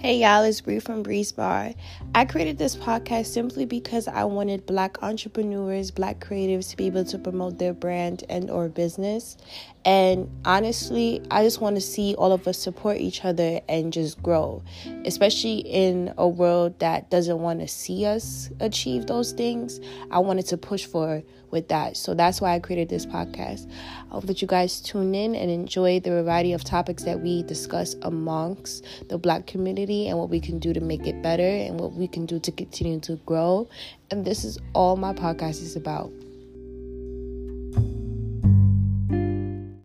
Hey y'all, it's Bree from Breeze Bar. I created this podcast simply because I wanted black entrepreneurs, black creatives to be able to promote their brand and or business. And honestly, I just want to see all of us support each other and just grow, especially in a world that doesn't want to see us achieve those things. I wanted to push for with that. So that's why I created this podcast. I hope that you guys tune in and enjoy the variety of topics that we discuss amongst the black community and what we can do to make it better and what we can do to continue to grow. And this is all my podcast is about.